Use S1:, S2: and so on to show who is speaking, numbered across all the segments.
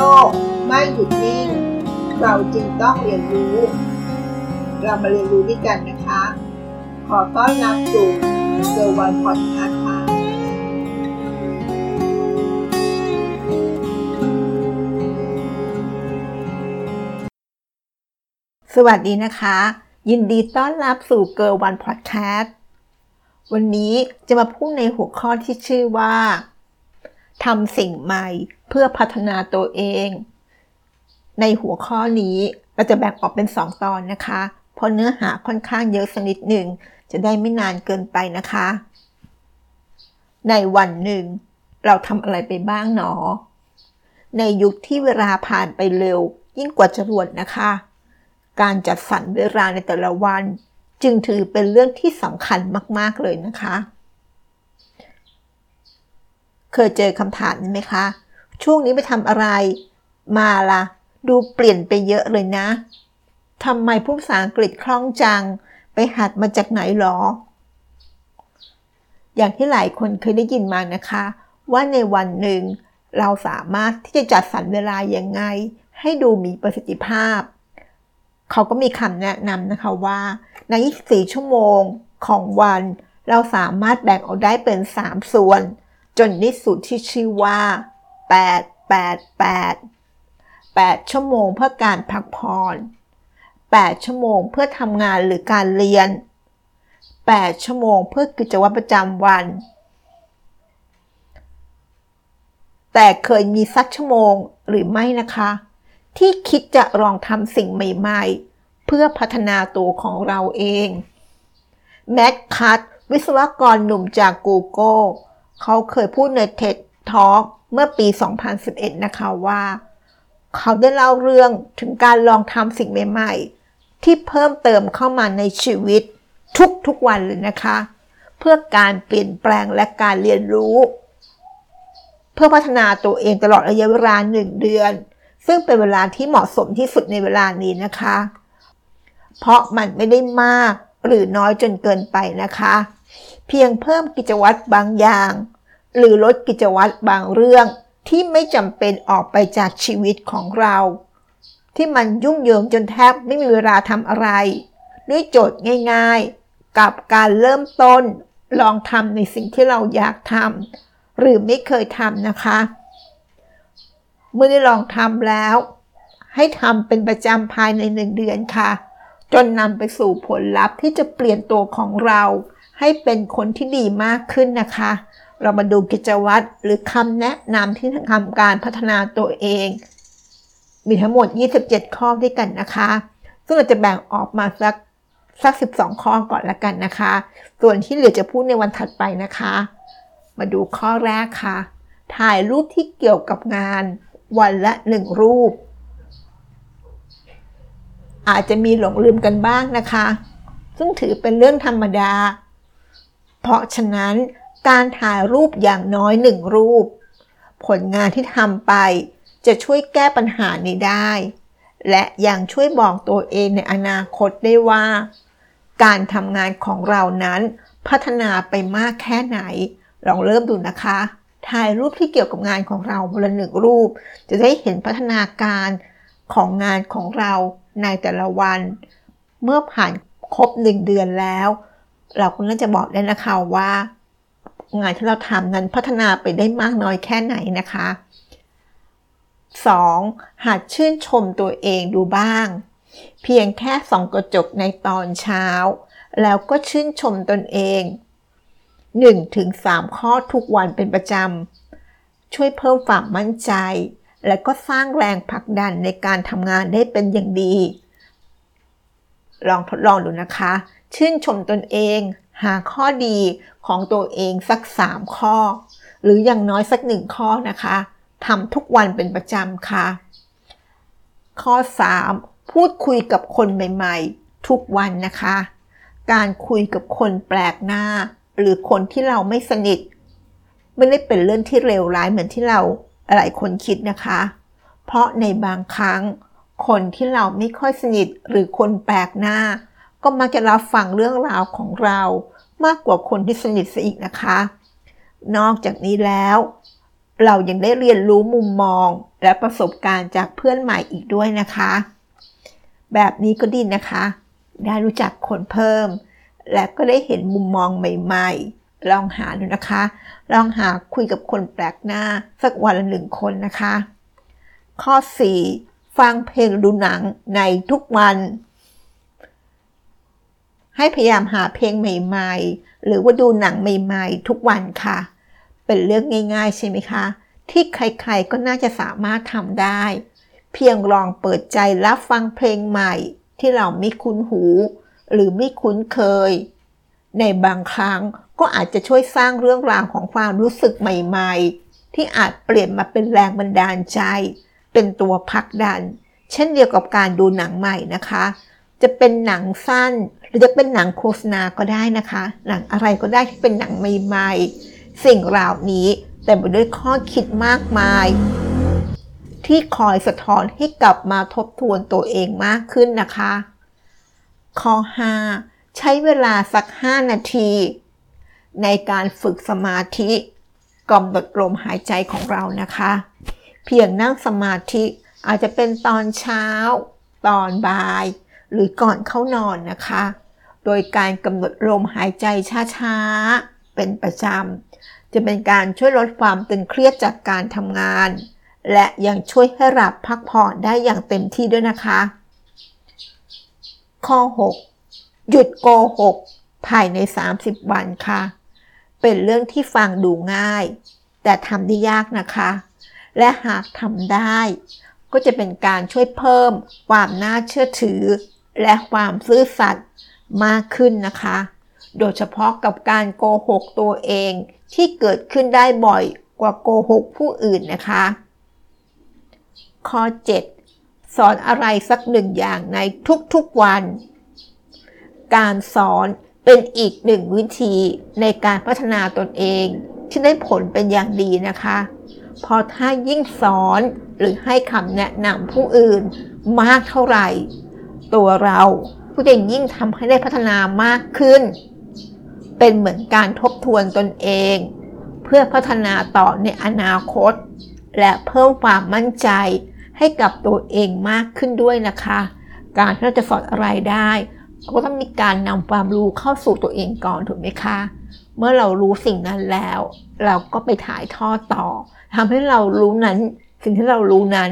S1: โลกไม่หยุดนิ่ง เราจึงต้องเรียนรู้ เรามาเรียนรู้ด้วยกันนะคะ ขอต้อนรับสู่เกิร์ลวันพอดแคสต์ค่ะ
S2: สวัสดีนะคะ ยินดีต้อนรับสู่เกิร์ลวันพอดแคสต์วันนี้จะมาพูดในหัวข้อที่ชื่อว่า ทำสิ่งใหม่เพื่อพัฒนาตัวเอง ในหัวข้อนี้เราจะแบ่งออกเป็น 2 ตอนนะคะ เพราะเนื้อหาค่อนข้างเยอะสักนิดหนึ่ง จะได้ไม่นานเกินไปนะคะ ในวันหนึ่ง เราทำอะไรไปบ้างหนอ ในยุคที่เวลาผ่านไปเร็ว ยิ่งกว่าจรวดนะคะ การจัดสรรเวลาในแต่ละวัน จึงถือเป็นเรื่องที่สำคัญมาก ๆ เลยนะคะ เคยเจอคำถามนี้ไหมคะ ช่วงนี้ไปทำอะไรมาละดูเปลี่ยนไปเยอะเลยนะทำไมพูดภาษาอังกฤษคล่องจัง ไปหัดมาจากไหนหรอ อย่างที่หลายคนเคยได้ยินมานะคะ ว่าในวันหนึ่งเราสามารถที่จะจัดสรรเวลาอย่างไง ให้ดูมีประสิทธิภาพ เขาก็มีคำแนะนำนะคะว่า ใน 24 ชั่วโมงของวัน เราสามารถแบ่งออกได้เป็น 3 ส่วน จนที่สุดที่ชื่อว่า 8 8 8 8 ชั่วโมงเพื่อการพักผ่อน 8 ชั่วโมงเพื่อทำงานหรือการเรียน 8 ชั่วโมงเพื่อกิจวัตรประจำวัน แต่เคยมีสักชั่วโมงหรือไม่นะคะ ที่คิดจะลองทำสิ่งใหม่ๆ เพื่อพัฒนาตัวของเราเอง แม็กคัตวิศวกรหนุ่มจาก Google เขาเคยพูดใน TED Talk เมื่อปี 2011 นะคะว่า เขาได้เล่าเรื่องถึงการลองทำสิ่งใหม่ๆ ที่เพิ่มเติมเข้ามาในชีวิตทุกๆวันเลยนะคะ เพื่อการเปลี่ยนแปลงและการเรียนรู้ เพื่อพัฒนาตัวเองตลอดระยะเวลาหนึ่งเดือน ซึ่งเป็นเวลาที่เหมาะสมที่สุดในเวลานี้นะคะ เพราะมันไม่ได้มากหรือน้อยจนเกินไปนะคะ เพียงเพิ่มกิจวัตรบางอย่าง หรือลดกิจวัตรบางเรื่องที่ไม่จำเป็นออกไปจากชีวิตของเรา ที่มันยุ่งเหยิงจนแทบไม่มีเวลาทำอะไร ด้วยโจทย์ง่ายๆ กับการเริ่มต้นลองทำในสิ่งที่เราอยากทำหรือไม่เคยทำนะคะ เมื่อได้ลองทำแล้ว ให้ทำเป็นประจำภายในหนึ่งเดือนค่ะ จนนำไปสู่ผลลัพธ์ที่จะเปลี่ยนตัวของเรา ให้เป็นคนที่ดีมากขึ้นนะคะ เรามาดูกิจวัตรหรือคำแนะนำที่ทำการพัฒนาตัวเอง มีทั้งหมด 27 ข้อด้วยกันนะคะ ซึ่งเราจะแบ่งออกมาสักสัก 12 ข้อก่อนละกันนะคะ ส่วนที่เหลือจะพูดในวันถัดไปนะคะ มาดูข้อแรกค่ะ ถ่ายรูปที่เกี่ยวกับงานวันละหนึ่งรูป อาจจะมีหลงลืมกันบ้างนะคะ ซึ่งถือเป็นเรื่องธรรมดา เพราะฉะนั้น การถ่ายรูปอย่างน้อยหนึ่งรูป ผลงานที่ทำไปจะช่วยแก้ปัญหานี้ได้ และยังช่วยบอกตัวเองในอนาคตได้ว่า การทำงานของเรานั้นพัฒนาไปมากแค่ไหน ลองเริ่มดูนะคะ ถ่ายรูปที่เกี่ยวกับงานของเราบนหนึ่งรูป จะได้เห็นพัฒนาการของงานของเราในแต่ละวัน เมื่อผ่านครบหนึ่งเดือนแล้ว เราก็น่าจะบอกได้นะคะว่า งานที่เราทำนั้นพัฒนาไปได้มากน้อยแค่ไหนนะคะ 2. หัดชื่นชมตัวเองดูบ้าง เพียงแค่ส่องกระจกในตอนเช้า แล้วก็ชื่นชมตนเอง 1-3 ข้อทุกวันเป็นประจำ ช่วยเพิ่มความมั่นใจ และก็สร้างแรงผลักดันในการทำงานได้เป็นอย่างดี ลองทดลองดูนะคะ ชื่นชมตนเอง หาข้อดีของตัวเองสัก 3 ข้อ หรืออย่างน้อยสักหนึ่งข้อนะคะทำทุกวันเป็นประจำค่ะ ข้อ 3. พูดคุยกับคนใหม่ๆ ทุกวันนะคะ การคุยกับคนแปลกหน้า หรือคนที่เราไม่สนิท ไม่ได้เป็นเรื่องที่เลวร้ายเหมือนที่เราหลายคนคิดนะคะ เพราะในบางครั้ง คนที่เราไม่ค่อยสนิทหรือคนแปลกหน้า ก็มักจะรับฟังเรื่องราวของเรามากกว่าคนที่สนิทซะอีกนะคะ นอกจากนี้แล้ว เรายังได้เรียนรู้มุมมองและประสบการณ์จากเพื่อนใหม่อีกด้วยนะคะ แบบนี้ก็ดีนะคะ ได้รู้จักคนเพิ่ม และก็ได้เห็นมุมมองใหม่ ๆ ลองหาดูนะคะ ลองหาคุยกับคนแปลกหน้าสักวันละหนึ่งคนนะคะ ข้อ 4. ฟังเพลงดูหนังในทุกวัน ให้พยายามหาเพลงใหม่ๆ หรือว่าดูหนังใหม่ๆ ทุกวันค่ะ เป็นเรื่องง่ายๆ ใช่ไหมคะ ที่ใครๆก็น่าจะสามารถทำได้ เพียงลองเปิดใจรับฟังเพลงใหม่ ที่เราไม่คุ้นหู หรือไม่คุ้นเคย ในบางครั้งก็อาจจะช่วยสร้างเรื่องราวของความรู้สึกใหม่ๆ ที่อาจเปลี่ยนมาเป็นแรงบันดาลใจ เป็นตัวผลักดัน เช่นเดียวกับการดูหนังใหม่นะคะ จะเป็นหนังสั้น หรือจะเป็นหนังโฆษณาก็ได้นะคะ หนังอะไรก็ได้ที่เป็นหนังใหม่ๆ สิ่งเหล่านี้แต่ไปด้วยข้อคิดมากมาย ที่คอยสะท้อนให้กลับมาทบทวนตัวเองมากขึ้นนะคะ ข้อ 5 ใช้เวลาสัก 5 นาที ในการฝึกสมาธิกำหนดลมหายใจของเรานะคะ เพียงนั่งสมาธิอาจจะเป็นตอนเช้า ตอนบ่าย หรือก่อนเข้านอนนะคะ โดยการกำหนดลมหายใจช้าๆ เป็นประจำ จะเป็นการช่วยลดความตึงเครียดจากการทำงาน และยังช่วยให้หลับพักผ่อนได้อย่างเต็มที่ด้วยนะคะ ข้อ 6 หยุดโกหกภายใน 30 วันค่ะ เป็นเรื่องที่ฟังดูง่าย แต่ทำได้ยากนะคะ และหากทำได้ ก็จะเป็นการช่วยเพิ่มความน่าเชื่อถือ และความซื่อสัตย์มากขึ้นนะคะ โดยเฉพาะกับการโกหกตัวเองที่เกิดขึ้นได้บ่อยกว่าโกหกผู้อื่นนะคะ ข้อ 7 สอนอะไรสักหนึ่งอย่างในทุกๆวัน การสอนเป็นอีกหนึ่งวิธีในการพัฒนาตนเองที่ได้ผลเป็นอย่างดีนะคะพราะถ้ายิ่งสอนหรือให้คำแนะนำผู้อื่นมากเท่าไหร่ ตัวเราก็จะยิ่งทำให้ได้พัฒนามากขึ้น เป็นเหมือนการทบทวนตนเอง เพื่อพัฒนาต่อในอนาคต และเพิ่มความมั่นใจให้กับตัวเองมากขึ้นด้วยนะคะ การที่เราจะสอนอะไรได้ก็ต้องมีการนำความรู้เข้าสู่ตัวเองก่อนถูกไหมคะ เมื่อเรารู้สิ่งนั้นแล้ว เราก็ไปถ่ายทอดต่อทำให้เรารู้นั้น สิ่งที่เรารู้นั้น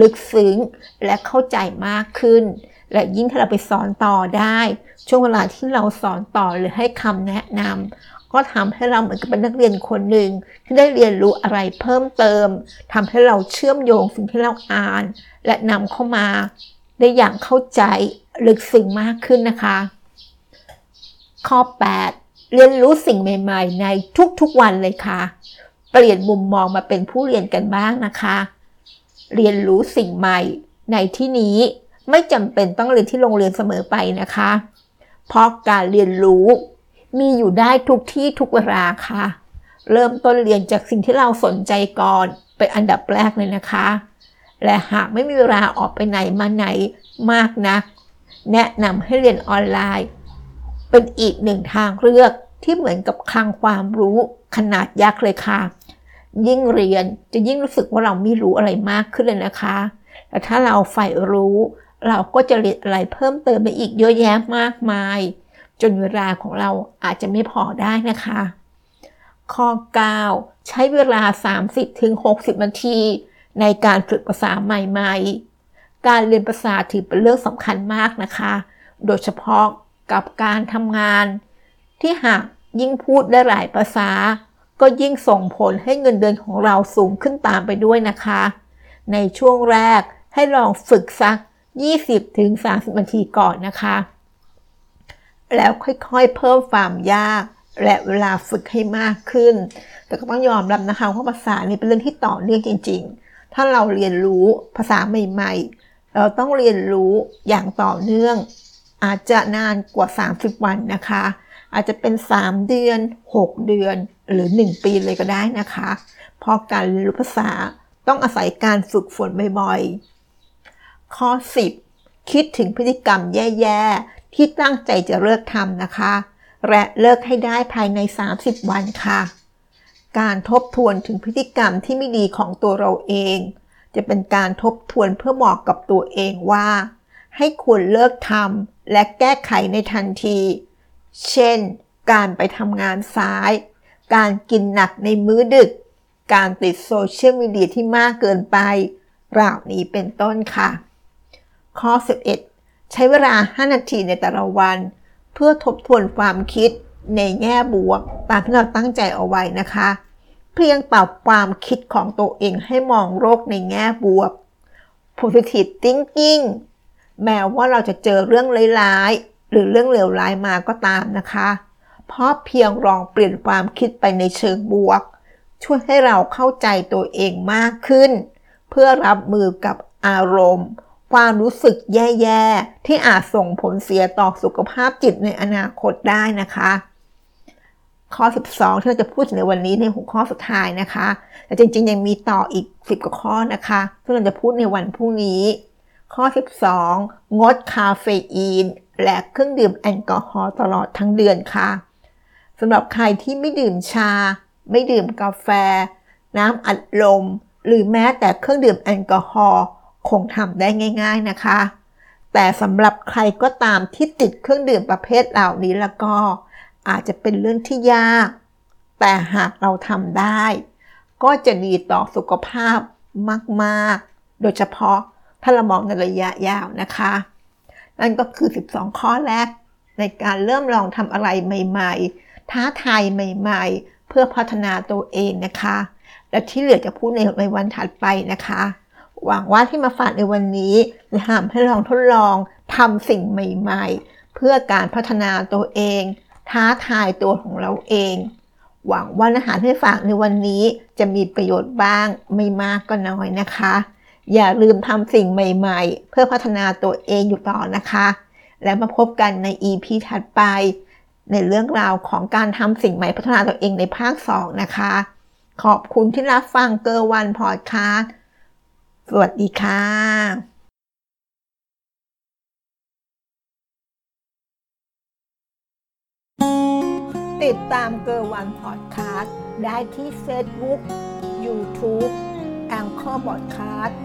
S2: ลึกซึ้งและเข้าใจมากขึ้น และยิ่งถ้าเราไปสอนต่อได้ ช่วงเวลาที่เราสอนต่อหรือให้คำแนะนำก็ทำให้เราเหมือนกับเป็นนักเรียนคนหนึ่งที่ได้เรียนรู้อะไรเพิ่มเติมทำให้เราเชื่อมโยงสิ่งที่เราอ่าน และนำเข้ามาได้อย่างเข้าใจลึกซึ้งมากขึ้นนะคะ ข้อ 8 เรียนรู้สิ่งใหม่ ๆ ในทุกๆวันเลยค่ะ เปลี่ยนมุมมองมาเป็นผู้เรียนกันบ้างนะคะ เรียนรู้สิ่งใหม่ในที่นี้ ไม่จำเป็นต้องเรียนที่โรงเรียนเสมอไปนะคะ เพราะการเรียนรู้มีอยู่ได้ทุกที่ทุกเวลาค่ะ เริ่มต้นเรียนจากสิ่งที่เราสนใจก่อนเป็นอันดับแรกเลยนะคะ และหากไม่มีเวลาออกไปไหนมาไหนมากนัก แนะนำให้เรียนออนไลน์ เป็นอีกหนึ่งทางเลือกที่เหมือนกับคลังความรู้ขนาดยักษ์เลยค่ะ ยิ่งเรียนจะยิ่งรู้สึกว่าเราไม่รู้อะไรมากขึ้นเลยนะคะ แต่ถ้าเราใฝ่รู้ เราก็จะเรียนอะไรเพิ่มเติมไปอีกเยอะแยะมากมาย จนเวลาของเราอาจจะไม่พอได้นะคะ ข้อ 9 ใช้เวลา 30-60 นาที ในการฝึกภาษาใหม่ๆ การเรียนภาษาถือเป็นเรื่องสำคัญมากนะคะ โดยเฉพาะกับการทำงาน ที่หากยิ่งพูดได้หลายภาษา ก็ยิ่งส่งผลให้เงินเดือนของเราสูงขึ้นตามไปด้วยนะคะ ในช่วงแรกให้ลองฝึกสัก 20-30นาทีก่อนนะคะ แล้วค่อยๆ เพิ่มความยากและเวลาฝึกให้มากขึ้น แต่ก็ต้องยอมรับนะคะว่าภาษานี่เป็นเรื่องที่ต่อเนื่องจริง ๆ ถ้าเราเรียนรู้ภาษาใหม่ ๆ เราต้องเรียนรู้อย่างต่อเนื่อง อาจจะนานกว่า 30 วันนะคะ อาจจะเป็น 3 เดือน 6 เดือนหรือ 1 ปีเลยก็ได้นะคะ เพราะการเรียนรู้ภาษาต้องอาศัยการฝึกฝนบ่อยๆ ข้อ 10 คิดถึงพฤติกรรมแย่ๆ ที่ตั้งใจจะเลิกทำนะคะ และเลิกให้ได้ภายใน 30 วันค่ะ การทบทวนถึงพฤติกรรมที่ไม่ดีของตัวเราเอง จะเป็นการทบทวนเพื่อบอกกับตัวเองว่า ให้ควรเลิกทำและแก้ไขในทันที เช่น การไปทำงานสาย การกินหนักในมื้อดึก การติดโซเชียลมีเดียที่มากเกินไปเหล่านี้เป็นต้นค่ะ ข้อ 11 ใช้เวลา 5 นาทีในแต่ละวัน เพื่อทบทวนความคิดในแง่บวก ตามที่เราตั้งใจเอาไว้นะคะ เพียงปรับความคิดของตัวเองให้มองโลกในแง่บวก positive thinking แม้ว่าเราจะเจอเรื่องร้ายๆ หรือเรื่องเลวร้ายมาก็ตามนะคะ เพราะเพียงลองเปลี่ยนความคิดไปในเชิงบวก ช่วยให้เราเข้าใจตัวเองมากขึ้น เพื่อรับมือกับอารมณ์ ความรู้สึกแย่ๆ ที่อาจส่งผลเสียต่อสุขภาพจิตในอนาคตได้นะคะ ข้อ 12 ที่เราจะพูดในวันนี้ในหัวข้อสุดท้ายนะคะ แต่จริงๆ ยังมีต่ออีก 10กว่าข้อนะคะ ซึ่งเราจะพูดในวันพรุ่งนี้ ข้อ 12 งดคาเฟอีน และเครื่องดื่มแอลกอฮอล์ตลอดทั้งเดือนค่ะสำหรับใครที่ไม่ดื่มชา ไม่ดื่มกาแฟ น้ำอัดลม หรือแม้แต่เครื่องดื่มแอลกอฮอล์ คงทำได้ง่าย ๆนะคะ แต่สำหรับใครก็ตามที่ติดเครื่องดื่มประเภทเหล่านี้แล้วก็ อาจจะเป็นเรื่องที่ยาก แต่หากเราทำได้ ก็จะดีต่อสุขภาพมากๆ โดยเฉพาะถ้าเรามองในระยะยาวนะคะ นั่นก็คือ 12 ข้อแรก ในการเริ่มลองทำอะไรใหม่ๆ ท้าทายใหม่ๆ เพื่อพัฒนาตัวเองนะคะ และที่เหลือจะพูดในในวันถัดไปนะคะ หวังว่าที่มาฝากในวันนี้จะทำให้ลองทดลองทำสิ่งใหม่ๆ เพื่อการพัฒนาตัวเอง ท้าทายตัวของเราเอง หวังว่าอาหารที่ฝากในวันนี้จะมีประโยชน์บ้างไม่มากก็น้อยนะคะ อย่าลืมทำสิ่งใหม่ๆ เพื่อพัฒนาตัวเองอยู่ต่อนะคะ แล้วมาพบกันใน EP ถัดไป ในเรื่องราวของการทำสิ่งใหม่พัฒนาตัวเองในภาค 2 นะคะ ขอบคุณที่รับฟังเกอร์วันพอดคาส์ สวัสดีค่ะติดตามเกอร์วันพอดคาสต์ได้ที่เฟซบุ๊กยูทูบแองเกอร์บอดคาสต์